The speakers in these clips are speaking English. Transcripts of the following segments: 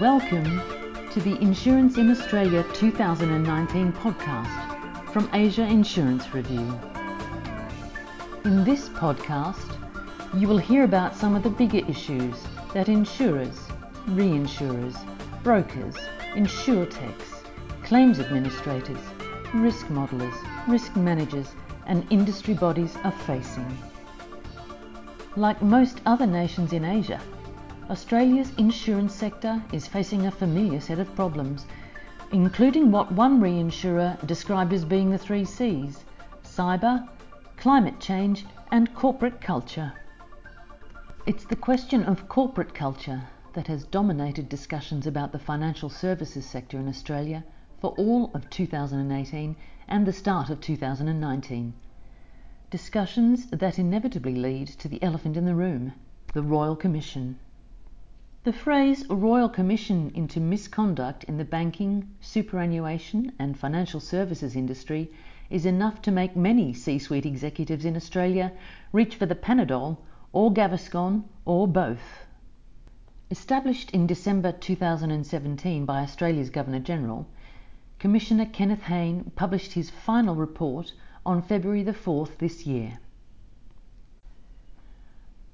Welcome to the Insurance in Australia 2019 podcast from Asia Insurance Review. In this podcast, you will hear about some of the bigger issues that insurers, reinsurers, brokers, insurtechs, claims administrators, risk modelers, risk managers, and industry bodies are facing. Like most other nations in Asia, Australia's insurance sector is facing a familiar set of problems, including what one reinsurer described as being the three C's cyber, climate change, and corporate culture. It's the question of corporate culture that has dominated discussions about the financial services sector in Australia for all of 2018 and the start of 2019. Discussions that inevitably lead to the elephant in the room the Royal Commission. The phrase Royal Commission into misconduct in the banking, superannuation, and financial services industry is enough to make many C suite executives in Australia reach for the Panadol or Gaviscon or both. Established in December 2017 by Australia's Governor General, Commissioner Kenneth Hayne published his final report on February the 4th this year.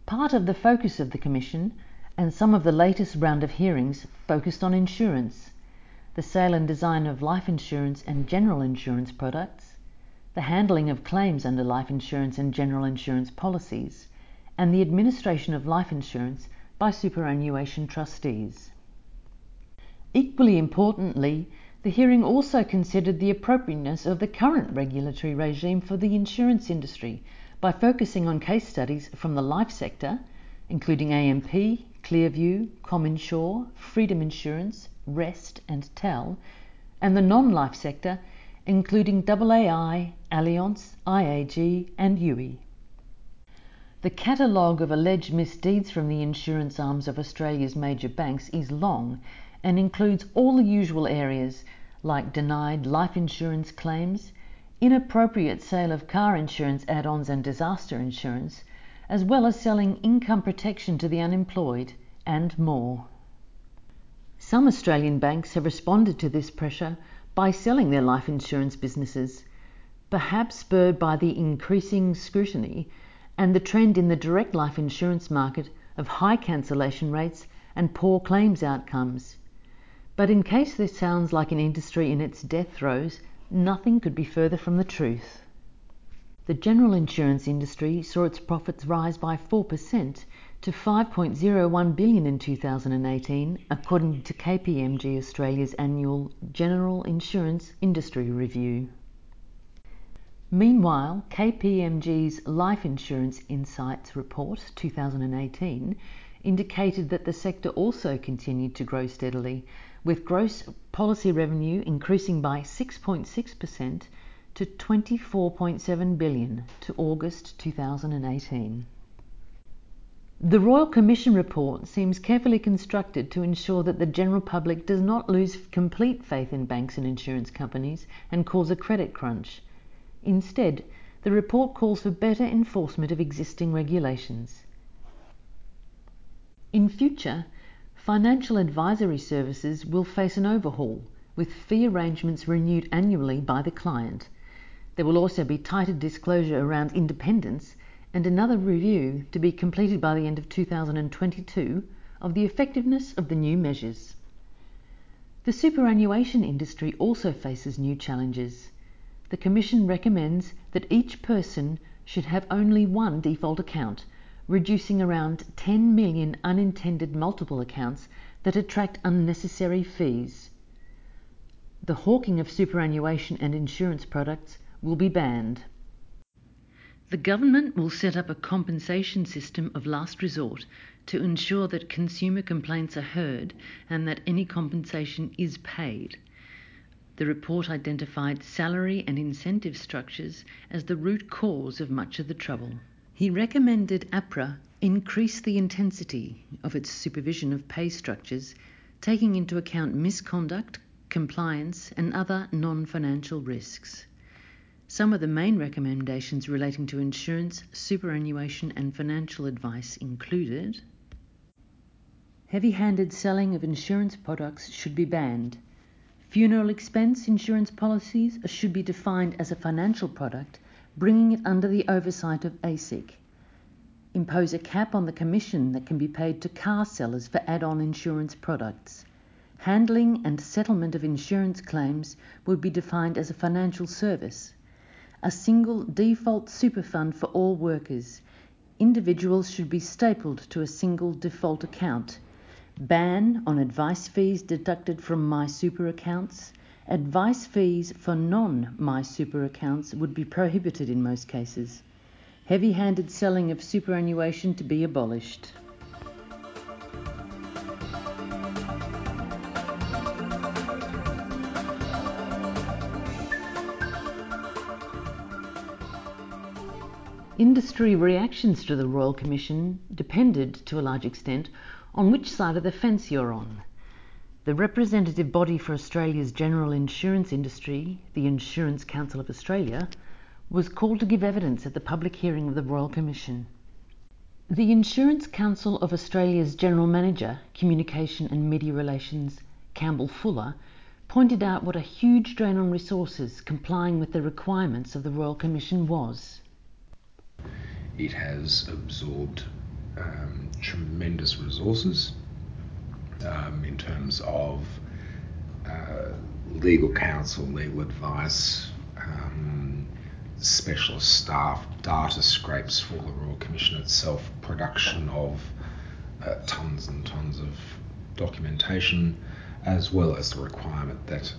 Part of the focus of the Commission and some of the latest round of hearings focused on insurance, the sale and design of life insurance and general insurance products, the handling of claims under life insurance and general insurance policies, and the administration of life insurance by superannuation trustees. Equally importantly, the hearing also considered the appropriateness of the current regulatory regime for the insurance industry by focusing on case studies from the life sector, including AMP, Clearview, CommInsure, Freedom Insurance, Rest, and TAL, and the non life sector, including AAI, Allianz, IAG, and Youi. The catalogue of alleged misdeeds from the insurance arms of Australia's major banks is long and includes all the usual areas like denied life insurance claims, inappropriate sale of car insurance add ons and disaster insurance, as well as selling income protection to the unemployed, and more. Some Australian banks have responded to this pressure by selling their life insurance businesses, perhaps spurred by the increasing scrutiny and the trend in the direct life insurance market of high cancellation rates and poor claims outcomes. But in case this sounds like an industry in its death throes, nothing could be further from the truth. The general insurance industry saw its profits rise by 4% to 5.01 billion in 2018 according to KPMG Australia's annual General Insurance Industry Review. Meanwhile, KPMG's Life Insurance Insights Report 2018 indicated that the sector also continued to grow steadily, with gross policy revenue increasing by 6.6% to 24.7 billion to August 2018. The Royal Commission report seems carefully constructed to ensure that the general public does not lose complete faith in banks and insurance companies and cause a credit crunch. Instead, the report calls for better enforcement of existing regulations. In future, financial advisory services will face an overhaul, with fee arrangements renewed annually by the client. There will also be tighter disclosure around independence and another review to be completed by the end of 2022 of the effectiveness of the new measures. The superannuation industry also faces new challenges. The Commission recommends that each person should have only one default account, reducing around 10 million unintended multiple accounts that attract unnecessary fees. The hawking of superannuation and insurance products will be banned. The government will set up a compensation system of last resort to ensure that consumer complaints are heard and that any compensation is paid. The report identified salary and incentive structures as the root cause of much of the trouble. He recommended APRA increase the intensity of its supervision of pay structures, taking into account misconduct, compliance, and other non financial risks. Some of the main recommendations relating to insurance, superannuation, and financial advice included Heavy handed selling of insurance products should be banned. Funeral expense insurance policies should be defined as a financial product, bringing it under the oversight of ASIC. Impose a cap on the commission that can be paid to car sellers for add on insurance products. Handling and settlement of insurance claims would be defined as a financial service. A single default super fund for all workers. Individuals should be stapled to a single default account ban on advice fees deducted from MySuper accounts. Advice fees for non MySuper accounts would be prohibited in most cases. Heavy handed selling of superannuation to be abolished. Industry reactions to the Royal Commission depended, to a large extent, on which side of the fence you're on. The representative body for Australia's general insurance industry, the Insurance Council of Australia, was called to give evidence at the public hearing of the Royal Commission. The Insurance Council of Australia's General Manager, Communication and Media Relations, Campbell Fuller, pointed out what a huge drain on resources complying with the requirements of the Royal Commission was. It has absorbed um, tremendous resources um, in terms of uh, legal counsel, legal advice, um, specialist staff, data scrapes for the Royal Commission itself, production of uh, tons and tons of documentation, as well as the requirement that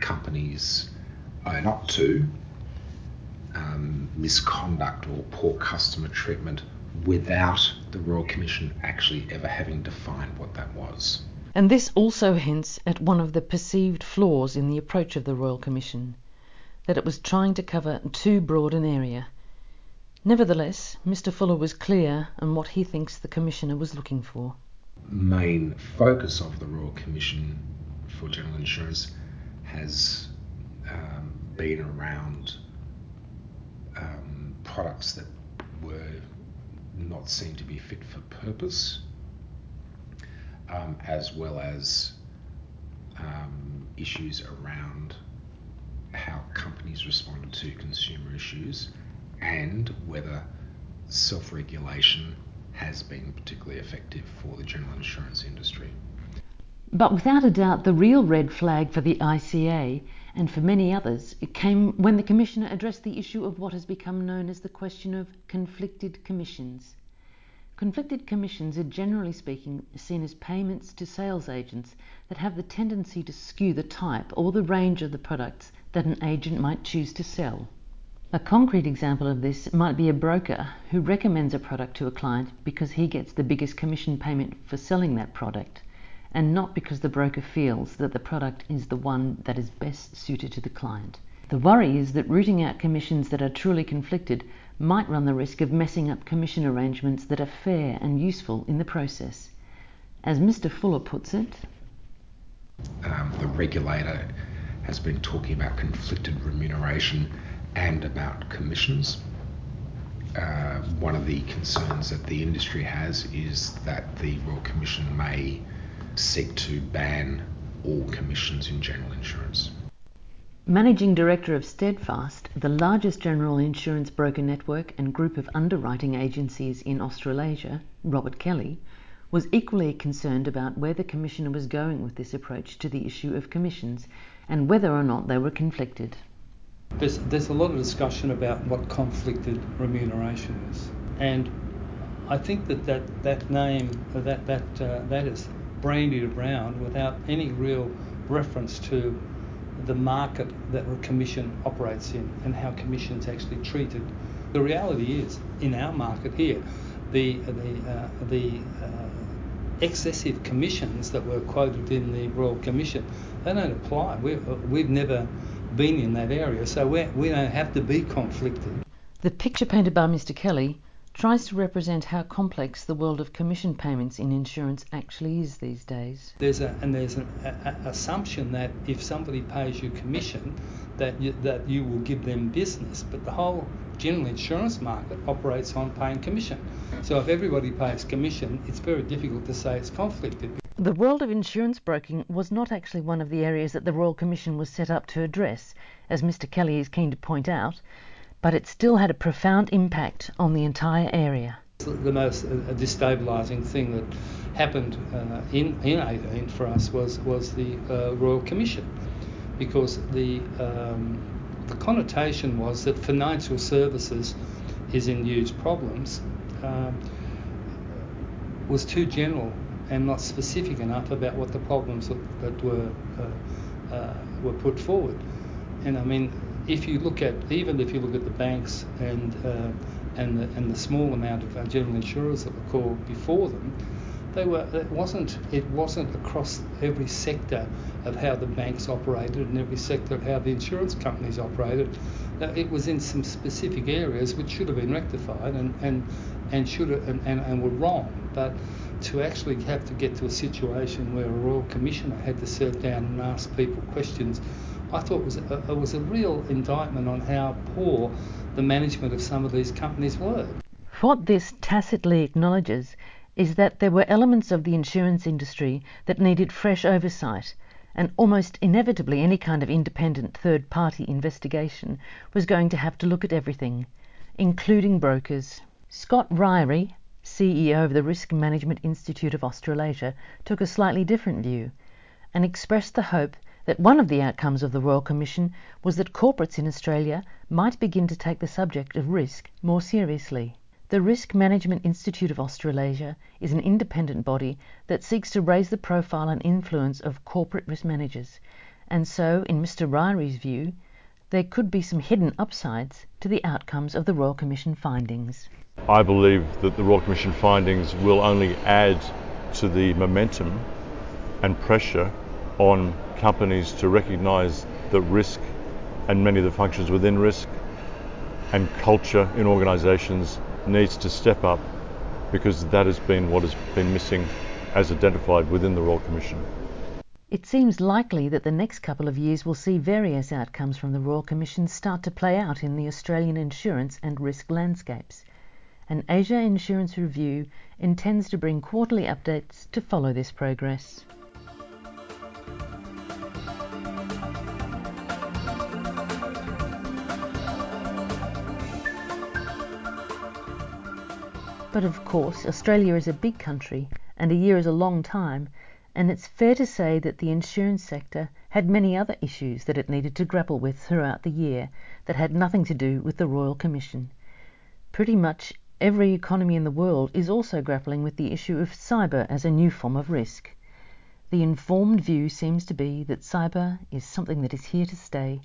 companies own up to um, misconduct or poor customer treatment without the Royal Commission actually ever having defined what that was. And this also hints at one of the perceived flaws in the approach of the Royal Commission that it was trying to cover too broad an area. Nevertheless, Mr. Fuller was clear on what he thinks the Commissioner was looking for. Main focus of the Royal Commission for General Insurance has um, been around um, products that were not seen to be fit for purpose, um, as well as um, issues around how companies responded to consumer issues and whether self regulation has been particularly effective for the general insurance industry. But without a doubt, the real red flag for the ICA and for many others it came when the Commissioner addressed the issue of what has become known as the question of conflicted commissions. Conflicted commissions are generally speaking seen as payments to sales agents that have the tendency to skew the type or the range of the products that an agent might choose to sell. A concrete example of this might be a broker who recommends a product to a client because he gets the biggest commission payment for selling that product and not because the broker feels that the product is the one that is best suited to the client. The worry is that rooting out commissions that are truly conflicted might run the risk of messing up commission arrangements that are fair and useful in the process. As Mr. Fuller puts it, um, the regulator has been talking about conflicted remuneration and about commissions. Uh, one of the concerns that the industry has is that the Royal Commission may seek to ban all commissions in general insurance. Managing Director of Steadfast, the largest general insurance broker network and group of underwriting agencies in Australasia, Robert Kelly, was equally concerned about where the Commissioner was going with this approach to the issue of commissions and whether or not they were conflicted. There's, there's a lot of discussion about what conflicted remuneration is. And I think that that, that name, that, that, uh, that is brandied around without any real reference to the market that a commission operates in and how commissions actually treated. The reality is, in our market here, the the uh, the uh, excessive commissions that were quoted in the Royal Commission they don't apply. we we've never been in that area, so we we don't have to be conflicted. The picture painted by Mr. Kelly tries to represent how complex the world of commission payments in insurance actually is these days. There's a and there's an a, a assumption that if somebody pays you commission, that you, that you will give them business. But the whole general insurance market operates on paying commission. So if everybody pays commission, it's very difficult to say it's conflicted. The world of insurance broking was not actually one of the areas that the Royal Commission was set up to address, as Mr. Kelly is keen to point out, but it still had a profound impact on the entire area. The most uh, destabilising thing that happened uh, in, in 18 for us was, was the uh, Royal Commission because the, um, the connotation was that financial services is in huge problems um, was too general and not specific enough about what the problems that, that were uh, uh, were put forward. And I mean, if you look at even if you look at the banks and uh, and the and the small amount of general insurers that were called before them, they were it wasn't it wasn't across every sector of how the banks operated and every sector of how the insurance companies operated. Uh, it was in some specific areas which should have been rectified and and and should have, and, and, and were wrong, but to actually have to get to a situation where a royal commissioner had to sit down and ask people questions, I thought was a, it was a real indictment on how poor the management of some of these companies were. What this tacitly acknowledges is that there were elements of the insurance industry that needed fresh oversight, and almost inevitably any kind of independent third party investigation was going to have to look at everything, including brokers. Scott Ryrie, CEO of the Risk Management Institute of Australasia, took a slightly different view and expressed the hope that one of the outcomes of the Royal Commission was that corporates in Australia might begin to take the subject of risk more seriously. The Risk Management Institute of Australasia is an independent body that seeks to raise the profile and influence of corporate risk managers, and so, in Mr. Ryrie's view, there could be some hidden upsides to the outcomes of the Royal Commission findings. I believe that the Royal Commission findings will only add to the momentum and pressure on companies to recognise that risk and many of the functions within risk and culture in organisations needs to step up because that has been what has been missing as identified within the Royal Commission. It seems likely that the next couple of years will see various outcomes from the Royal Commission start to play out in the Australian insurance and risk landscapes. An Asia Insurance Review intends to bring quarterly updates to follow this progress. But of course, Australia is a big country and a year is a long time, and it's fair to say that the insurance sector had many other issues that it needed to grapple with throughout the year that had nothing to do with the Royal Commission. Pretty much every economy in the world is also grappling with the issue of cyber as a new form of risk. The informed view seems to be that cyber is something that is here to stay,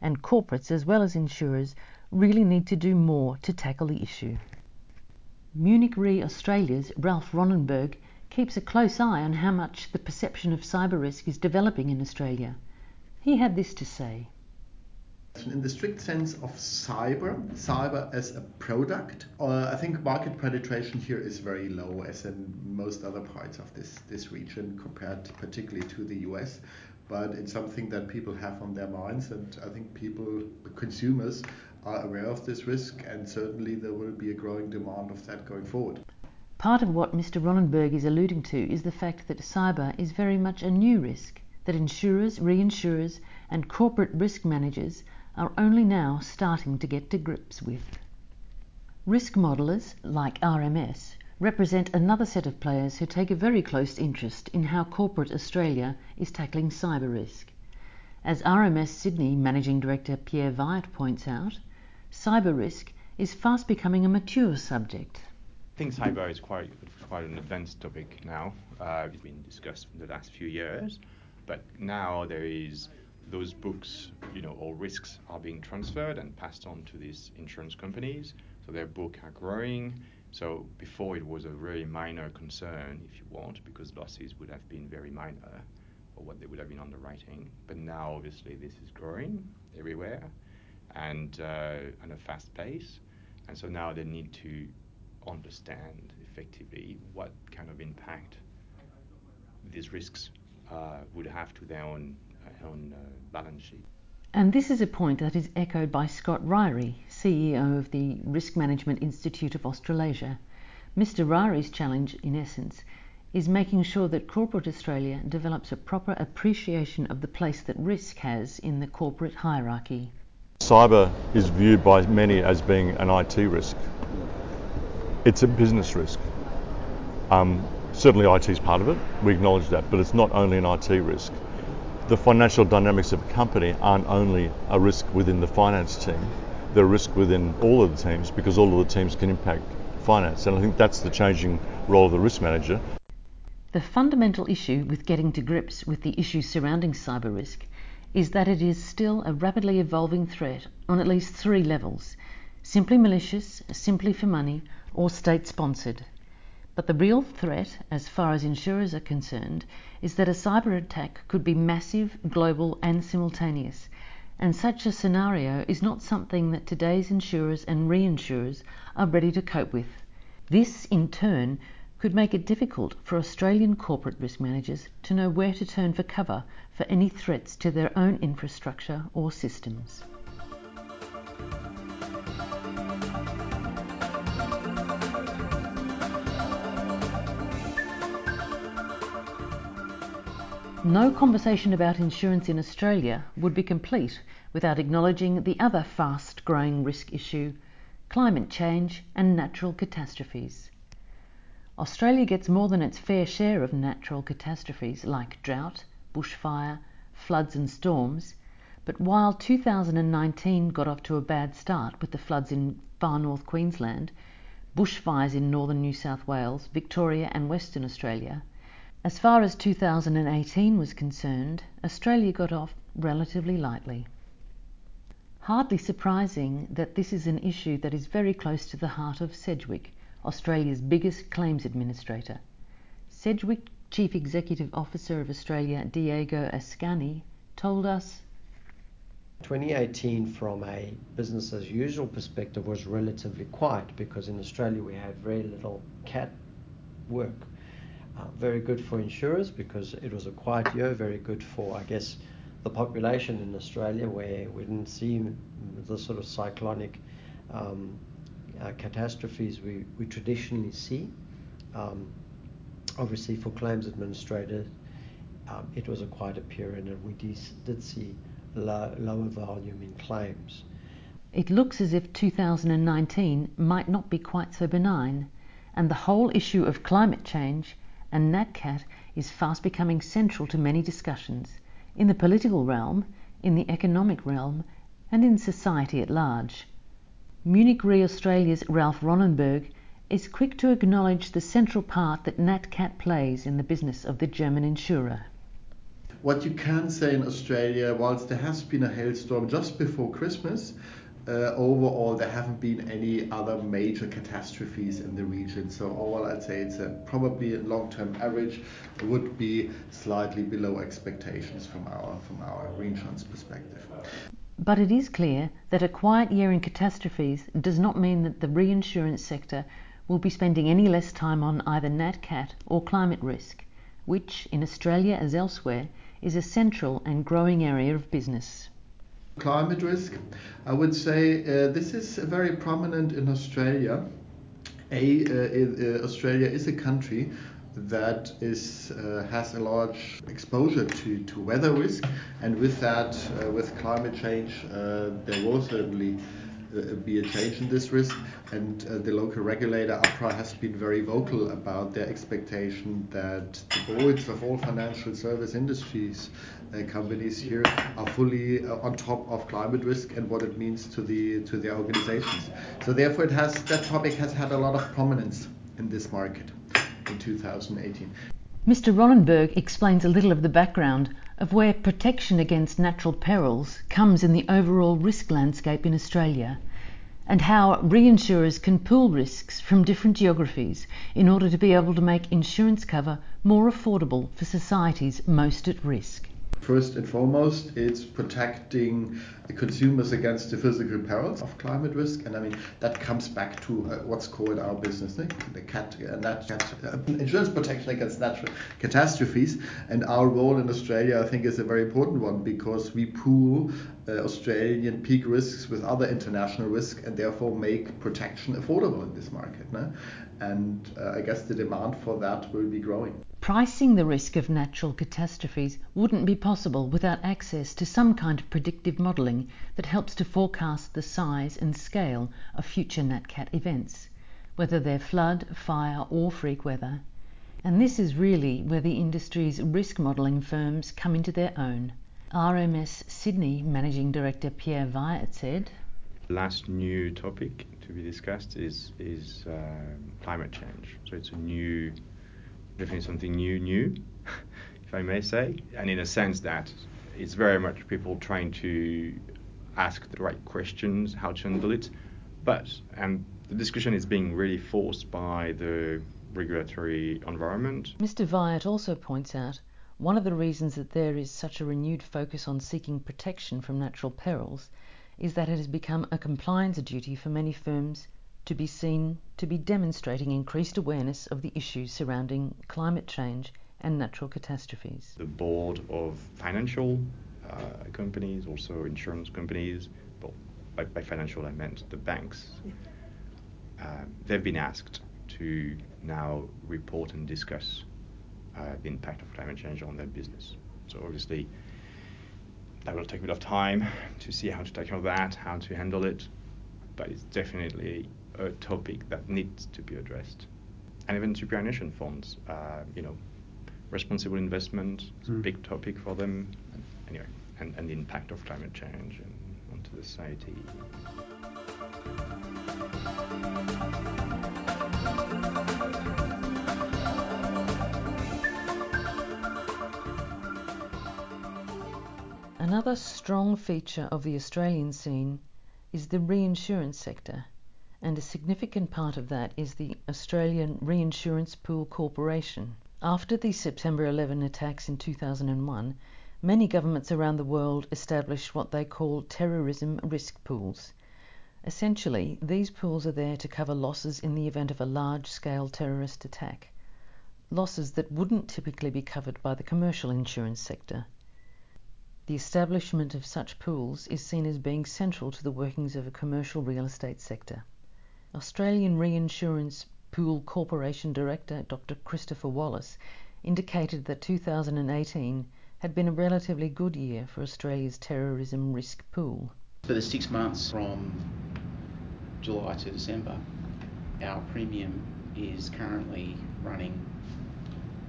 and corporates as well as insurers really need to do more to tackle the issue. Munich Re Australia's Ralph Ronnenberg keeps a close eye on how much the perception of cyber risk is developing in Australia. He had this to say. In the strict sense of cyber, cyber as a product, uh, I think market penetration here is very low, as in most other parts of this, this region, compared particularly to the US. But it's something that people have on their minds, and I think people, consumers, are aware of this risk, and certainly there will be a growing demand of that going forward. Part of what Mr. Ronnenberg is alluding to is the fact that cyber is very much a new risk that insurers, reinsurers, and corporate risk managers are only now starting to get to grips with. Risk modelers, like RMS, represent another set of players who take a very close interest in how corporate Australia is tackling cyber risk. As RMS Sydney Managing Director Pierre Wyatt points out, cyber risk is fast becoming a mature subject. I think cyber is quite quite an advanced topic now. Uh, it's been discussed in the last few years, but now there is those books, you know, all risks are being transferred and passed on to these insurance companies. So their book are growing. So before it was a very minor concern, if you want, because losses would have been very minor or what they would have been underwriting. But now obviously this is growing everywhere and uh, at a fast pace. And so now they need to understand effectively what kind of impact these risks uh, would have to their own, uh, own balance sheet. And this is a point that is echoed by Scott Ryrie, CEO of the Risk Management Institute of Australasia. Mr. Ryrie's challenge, in essence, is making sure that corporate Australia develops a proper appreciation of the place that risk has in the corporate hierarchy. Cyber is viewed by many as being an IT risk. It's a business risk. Um, certainly, IT is part of it, we acknowledge that, but it's not only an IT risk. The financial dynamics of a company aren't only a risk within the finance team, they're a risk within all of the teams because all of the teams can impact finance. And I think that's the changing role of the risk manager. The fundamental issue with getting to grips with the issues surrounding cyber risk is that it is still a rapidly evolving threat on at least three levels simply malicious, simply for money, or state sponsored. But the real threat, as far as insurers are concerned, is that a cyber attack could be massive, global, and simultaneous. And such a scenario is not something that today's insurers and reinsurers are ready to cope with. This, in turn, could make it difficult for Australian corporate risk managers to know where to turn for cover for any threats to their own infrastructure or systems. No conversation about insurance in Australia would be complete without acknowledging the other fast growing risk issue climate change and natural catastrophes. Australia gets more than its fair share of natural catastrophes like drought, bushfire, floods, and storms. But while 2019 got off to a bad start with the floods in far north Queensland, bushfires in northern New South Wales, Victoria, and Western Australia, as far as 2018 was concerned, Australia got off relatively lightly. Hardly surprising that this is an issue that is very close to the heart of Sedgwick Australia's biggest claims administrator. Sedgwick Chief Executive Officer of Australia, Diego Ascani, told us 2018 from a business as usual perspective was relatively quiet because in Australia we had very little cat work. Uh, very good for insurers because it was a quiet year, very good for, I guess, the population in Australia where we didn't see the sort of cyclonic um, uh, catastrophes we, we traditionally see. Um, obviously, for claims administrators, um, it was a quieter period, and we did see low, lower volume in claims. It looks as if 2019 might not be quite so benign, and the whole issue of climate change and NatCat is fast becoming central to many discussions in the political realm, in the economic realm, and in society at large. Munich Re Australia's Ralph Ronnenberg is quick to acknowledge the central part that NatCat plays in the business of the German insurer. What you can say in Australia, whilst there has been a hailstorm just before Christmas, uh, overall there haven't been any other major catastrophes in the region. So overall, I'd say it's a, probably a long-term average would be slightly below expectations from our from our reinsurance perspective. But it is clear that a quiet year in catastrophes does not mean that the reinsurance sector will be spending any less time on either NatCat or climate risk, which, in Australia as elsewhere, is a central and growing area of business. Climate risk, I would say uh, this is very prominent in Australia. A, uh, uh, Australia is a country that is uh, has a large exposure to, to weather risk, and with that, uh, with climate change, uh, there will certainly uh, be a change in this risk. And uh, the local regulator APRA has been very vocal about their expectation that the boards of all financial service industries uh, companies here are fully on top of climate risk and what it means to the to the organizations. So therefore, it has that topic has had a lot of prominence in this market in 2018. Mr. Ronnenberg explains a little of the background of where protection against natural perils comes in the overall risk landscape in Australia and how reinsurers can pool risks from different geographies in order to be able to make insurance cover more affordable for societies most at risk. First and foremost, it's protecting the consumers against the physical perils of climate risk, and I mean that comes back to uh, what's called our business, the cat, uh, uh, insurance protection against natural catastrophes. And our role in Australia, I think, is a very important one because we pool Australian peak risks with other international risks, and therefore make protection affordable in this market. And I guess the demand for that will be growing. Pricing the risk of natural catastrophes wouldn't be possible without access to some kind of predictive modelling that helps to forecast the size and scale of future NatCat events, whether they're flood, fire, or freak weather. And this is really where the industry's risk modelling firms come into their own. RMS Sydney Managing Director Pierre Wyatt said, Last new topic to be discussed is, is um, climate change. So it's a new definitely something new, new, if I may say, and in a sense that it's very much people trying to ask the right questions, how to handle it, but and the discussion is being really forced by the regulatory environment. Mr. Wyatt also points out one of the reasons that there is such a renewed focus on seeking protection from natural perils is that it has become a compliance duty for many firms to be seen to be demonstrating increased awareness of the issues surrounding climate change and natural catastrophes. The board of financial uh, companies, also insurance companies, but by, by, financial I meant the banks, uh, they've been asked to now report and discuss uh, the impact of climate change on their business. So obviously, that will take a bit of time to see how to tackle that, how to handle it, but it's definitely a topic that needs to be addressed. And even superannuation funds, uh, you know, responsible investment is mm. a hmm. big topic for them. Anyway, and, and the impact of climate change and onto the society. Another strong feature of the Australian scene is the reinsurance sector and a significant part of that is the Australian Reinsurance Pool Corporation. After the September 11 attacks in 2001, many governments around the world established what they call terrorism risk pools. Essentially, these pools are there to cover losses in the event of a large scale terrorist attack, losses that wouldn't typically be covered by the commercial insurance sector. The establishment of such pools is seen as being central to the workings of a commercial real estate sector. Australian Reinsurance Pool Corporation Director Dr. Christopher Wallace indicated that 2018 had been a relatively good year for Australia's terrorism risk pool. For the six months from July to December, our premium is currently running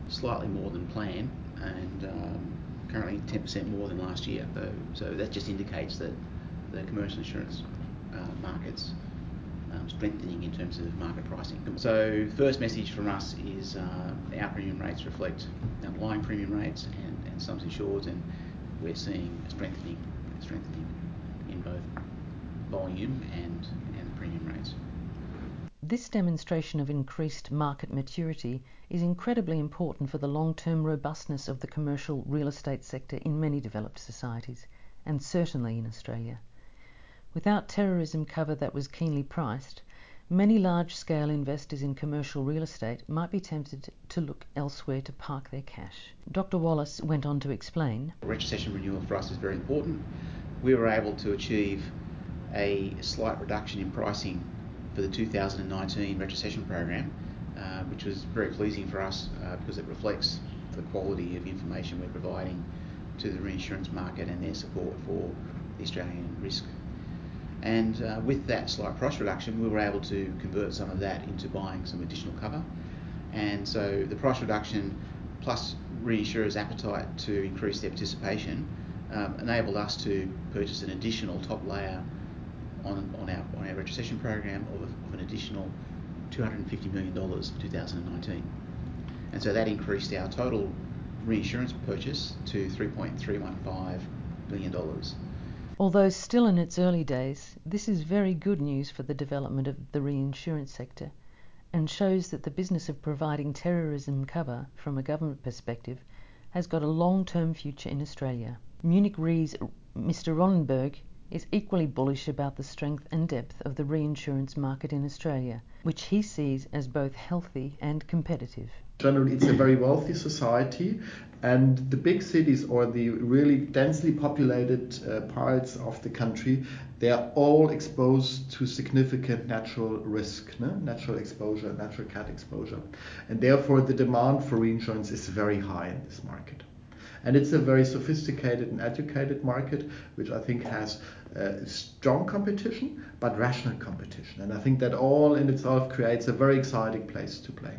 slightly more than plan and um, currently 10% more than last year. So, so that just indicates that the commercial insurance uh, markets um, strengthening in terms of market pricing. So, first message from us is uh, our premium rates reflect underlying premium rates and, and sums insured, and we're seeing a strengthening, strengthening in both volume and, and premium rates. This demonstration of increased market maturity is incredibly important for the long term robustness of the commercial real estate sector in many developed societies, and certainly in Australia. Without terrorism cover that was keenly priced, many large scale investors in commercial real estate might be tempted to look elsewhere to park their cash. Dr. Wallace went on to explain Retrocession renewal for us is very important. We were able to achieve a slight reduction in pricing for the 2019 retrocession program, uh, which was very pleasing for us uh, because it reflects the quality of information we're providing to the reinsurance market and their support for the Australian risk and uh, with that slight price reduction, we were able to convert some of that into buying some additional cover. And so the price reduction plus reinsurers' appetite to increase their participation um, enabled us to purchase an additional top layer on, on, our, on our retrocession program of, of an additional $250 million in 2019. And so that increased our total reinsurance purchase to $3.315 billion. Although still in its early days, this is very good news for the development of the reinsurance sector and shows that the business of providing terrorism cover from a government perspective has got a long term future in Australia. Munich Re's Mr. Ronnenberg is equally bullish about the strength and depth of the reinsurance market in Australia, which he sees as both healthy and competitive. Generally, it's a very wealthy society, and the big cities or the really densely populated uh, parts of the country, they are all exposed to significant natural risk, natural exposure, natural cat exposure, and therefore the demand for reinsurance is very high in this market. And it's a very sophisticated and educated market, which I think has uh, strong competition, but rational competition. And I think that all in itself creates a very exciting place to play.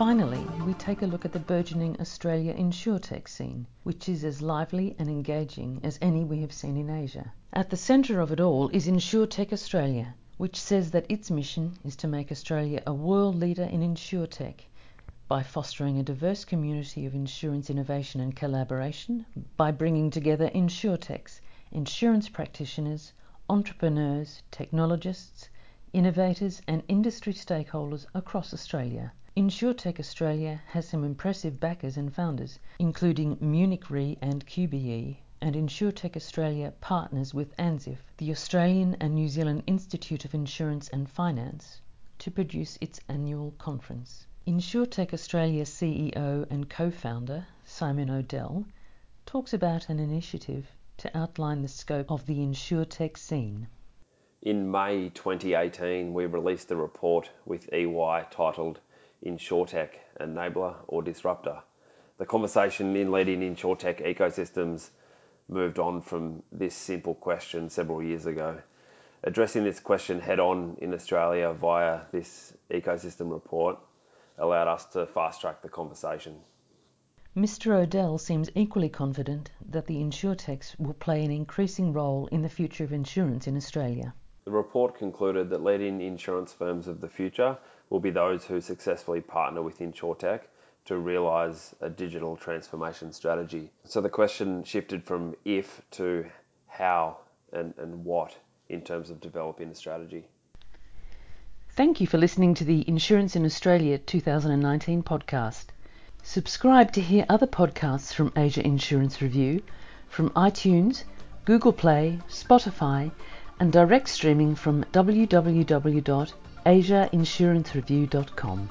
Finally, we take a look at the burgeoning Australia insurtech scene, which is as lively and engaging as any we have seen in Asia. At the centre of it all is Insurtech Australia, which says that its mission is to make Australia a world leader in insurtech by fostering a diverse community of insurance innovation and collaboration, by bringing together insurtechs, insurance practitioners, entrepreneurs, technologists, innovators, and industry stakeholders across Australia. Insurtech Australia has some impressive backers and founders, including Munich Re and QBE, and Insurtech Australia partners with ANZIF, the Australian and New Zealand Institute of Insurance and Finance, to produce its annual conference. Insurtech Australia CEO and co-founder Simon Odell talks about an initiative to outline the scope of the insurtech scene. In May 2018, we released a report with EY titled InsurTech enabler or disruptor. The conversation in leading InsurTech ecosystems moved on from this simple question several years ago. Addressing this question head on in Australia via this ecosystem report allowed us to fast track the conversation. Mr. Odell seems equally confident that the insurtechs will play an increasing role in the future of insurance in Australia. The report concluded that leading insurance firms of the future will be those who successfully partner with InsurTech to realise a digital transformation strategy. So the question shifted from if to how and, and what in terms of developing the strategy. Thank you for listening to the Insurance in Australia 2019 podcast. Subscribe to hear other podcasts from Asia Insurance Review from iTunes, Google Play, Spotify, and direct streaming from www.asiainsurancereview.com.